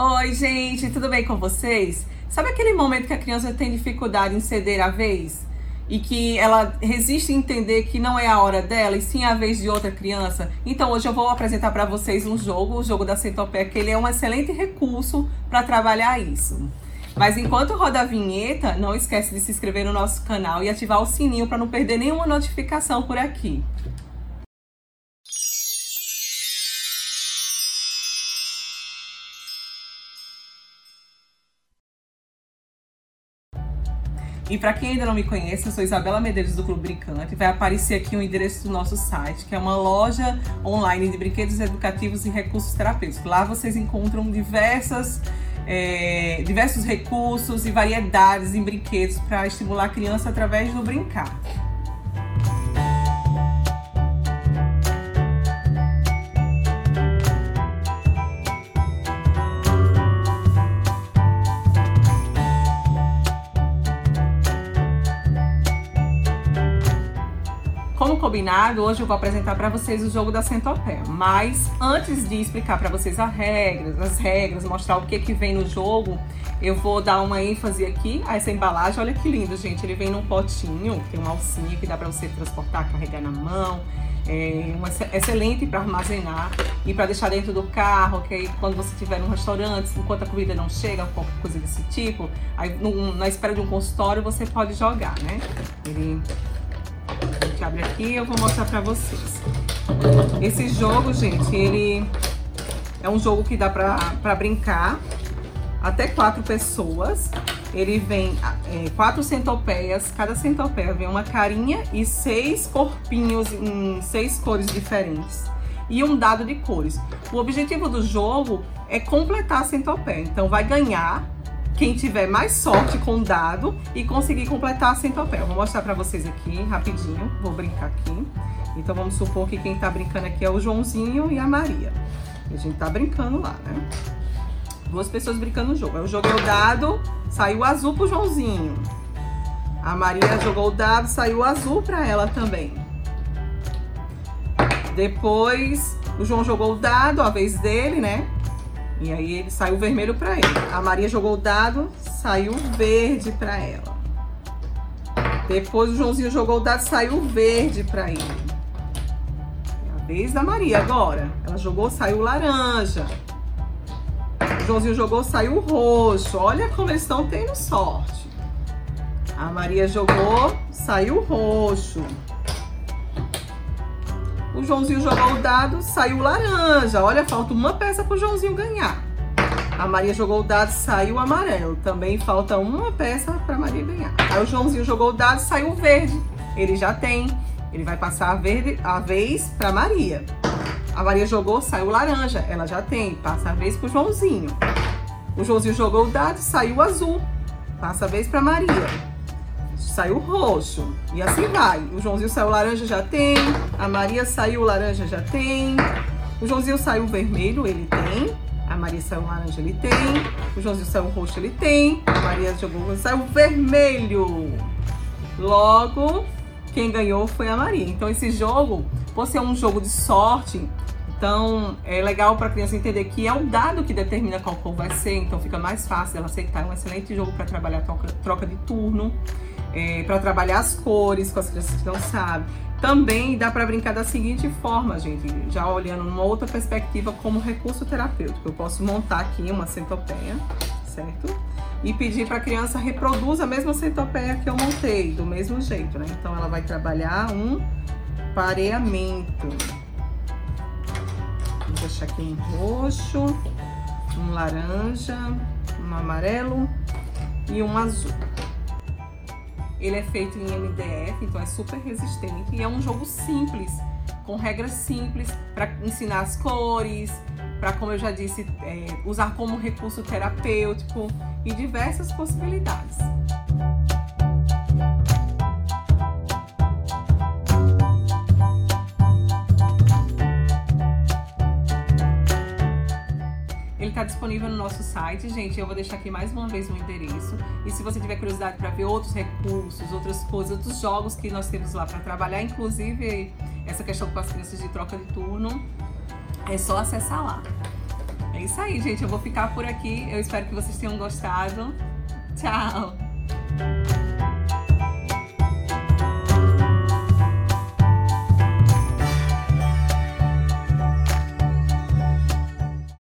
Oi, gente, tudo bem com vocês? Sabe aquele momento que a criança tem dificuldade em ceder a vez? E que ela resiste em entender que não é a hora dela e sim a vez de outra criança? Então hoje eu vou apresentar para vocês um jogo, o jogo da centopeia, que ele é um excelente recurso para trabalhar isso. Mas enquanto roda a vinheta, não esquece de se inscrever no nosso canal e ativar o sininho para não perder nenhuma notificação por aqui. E para quem ainda não me conhece, eu sou Isabela Medeiros do Clube Brincante. Vai aparecer aqui o um endereço do nosso site, que é uma loja online de brinquedos educativos e recursos terapêuticos. Lá vocês encontram diversas é, diversos recursos e variedades em brinquedos para estimular a criança através do brincar. Como combinado, hoje eu vou apresentar para vocês o jogo da centopeia. Mas antes de explicar para vocês as regras, as regras, mostrar o que que vem no jogo, eu vou dar uma ênfase aqui a essa embalagem. Olha que lindo, gente. Ele vem num potinho, tem uma alcinha que dá para você transportar, carregar na mão. É uma, excelente para armazenar e para deixar dentro do carro, que aí quando você estiver num restaurante, enquanto a comida não chega, qualquer coisa desse tipo, aí na espera de um consultório você pode jogar, né? Ele gente abre aqui e eu vou mostrar pra vocês. Esse jogo, gente, ele é um jogo que dá pra, pra brincar até quatro pessoas. Ele vem é, quatro centopeias, cada centopeia vem uma carinha e seis corpinhos em seis cores diferentes. E um dado de cores. O objetivo do jogo é completar a centopeia. Então vai ganhar quem tiver mais sorte com o dado e conseguir completar a centopeia. Vou mostrar para vocês aqui rapidinho, vou brincar aqui. Então vamos supor que quem tá brincando aqui é o Joãozinho e a Maria. A gente tá brincando lá, né? Duas pessoas brincando no jogo. Eu joguei o dado, saiu azul pro Joãozinho. A Maria jogou o dado, saiu azul para ela também. Depois, o João jogou o dado, a vez dele, né? E aí ele saiu vermelho para ele. A Maria jogou o dado, saiu verde para ela. Depois o Joãozinho jogou o dado, saiu verde para ele. É a vez da Maria agora. Ela jogou, saiu laranja. O Joãozinho jogou, saiu roxo. Olha como eles estão tendo sorte. A Maria jogou, saiu roxo. O Joãozinho jogou o dado, saiu laranja. Olha, falta uma peça pro Joãozinho ganhar. A Maria jogou o dado, saiu amarelo. Também falta uma peça para Maria ganhar. Aí o Joãozinho jogou o dado, saiu verde. Ele já tem. Ele vai passar a, verde, a vez para Maria. A Maria jogou, saiu laranja. Ela já tem. Passa a vez pro Joãozinho. O Joãozinho jogou o dado, saiu azul. Passa a vez para Maria saiu roxo. E assim vai. O Joãozinho saiu laranja, já tem. A Maria saiu laranja, já tem. O Joãozinho saiu vermelho, ele tem. A Maria saiu laranja, ele tem. O Joãozinho saiu roxo, ele tem. A Maria jogou, saiu vermelho. Logo, quem ganhou foi a Maria. Então esse jogo, por ser um jogo de sorte, então é legal para a criança entender que é o dado que determina qual cor vai ser, então fica mais fácil ela aceitar. É um excelente jogo para trabalhar troca, troca de turno é, para trabalhar as cores com as crianças que não sabem. Também dá para brincar da seguinte forma, gente, já olhando numa outra perspectiva como recurso terapêutico. Eu posso montar aqui uma centopeia, certo? E pedir para a criança reproduz a mesma centopeia que eu montei, do mesmo jeito, né? Então ela vai trabalhar um pareamento. Vou deixar aqui um roxo, um laranja, um amarelo e um azul. Ele é feito em MDF, então é super resistente e é um jogo simples, com regras simples para ensinar as cores, para, como eu já disse, é, usar como recurso terapêutico e diversas possibilidades. Está disponível no nosso site, gente. Eu vou deixar aqui mais uma vez o endereço. E se você tiver curiosidade para ver outros recursos, outras coisas, outros jogos que nós temos lá para trabalhar, inclusive essa questão com as crianças de troca de turno, é só acessar lá. É isso aí, gente. Eu vou ficar por aqui. Eu espero que vocês tenham gostado. Tchau!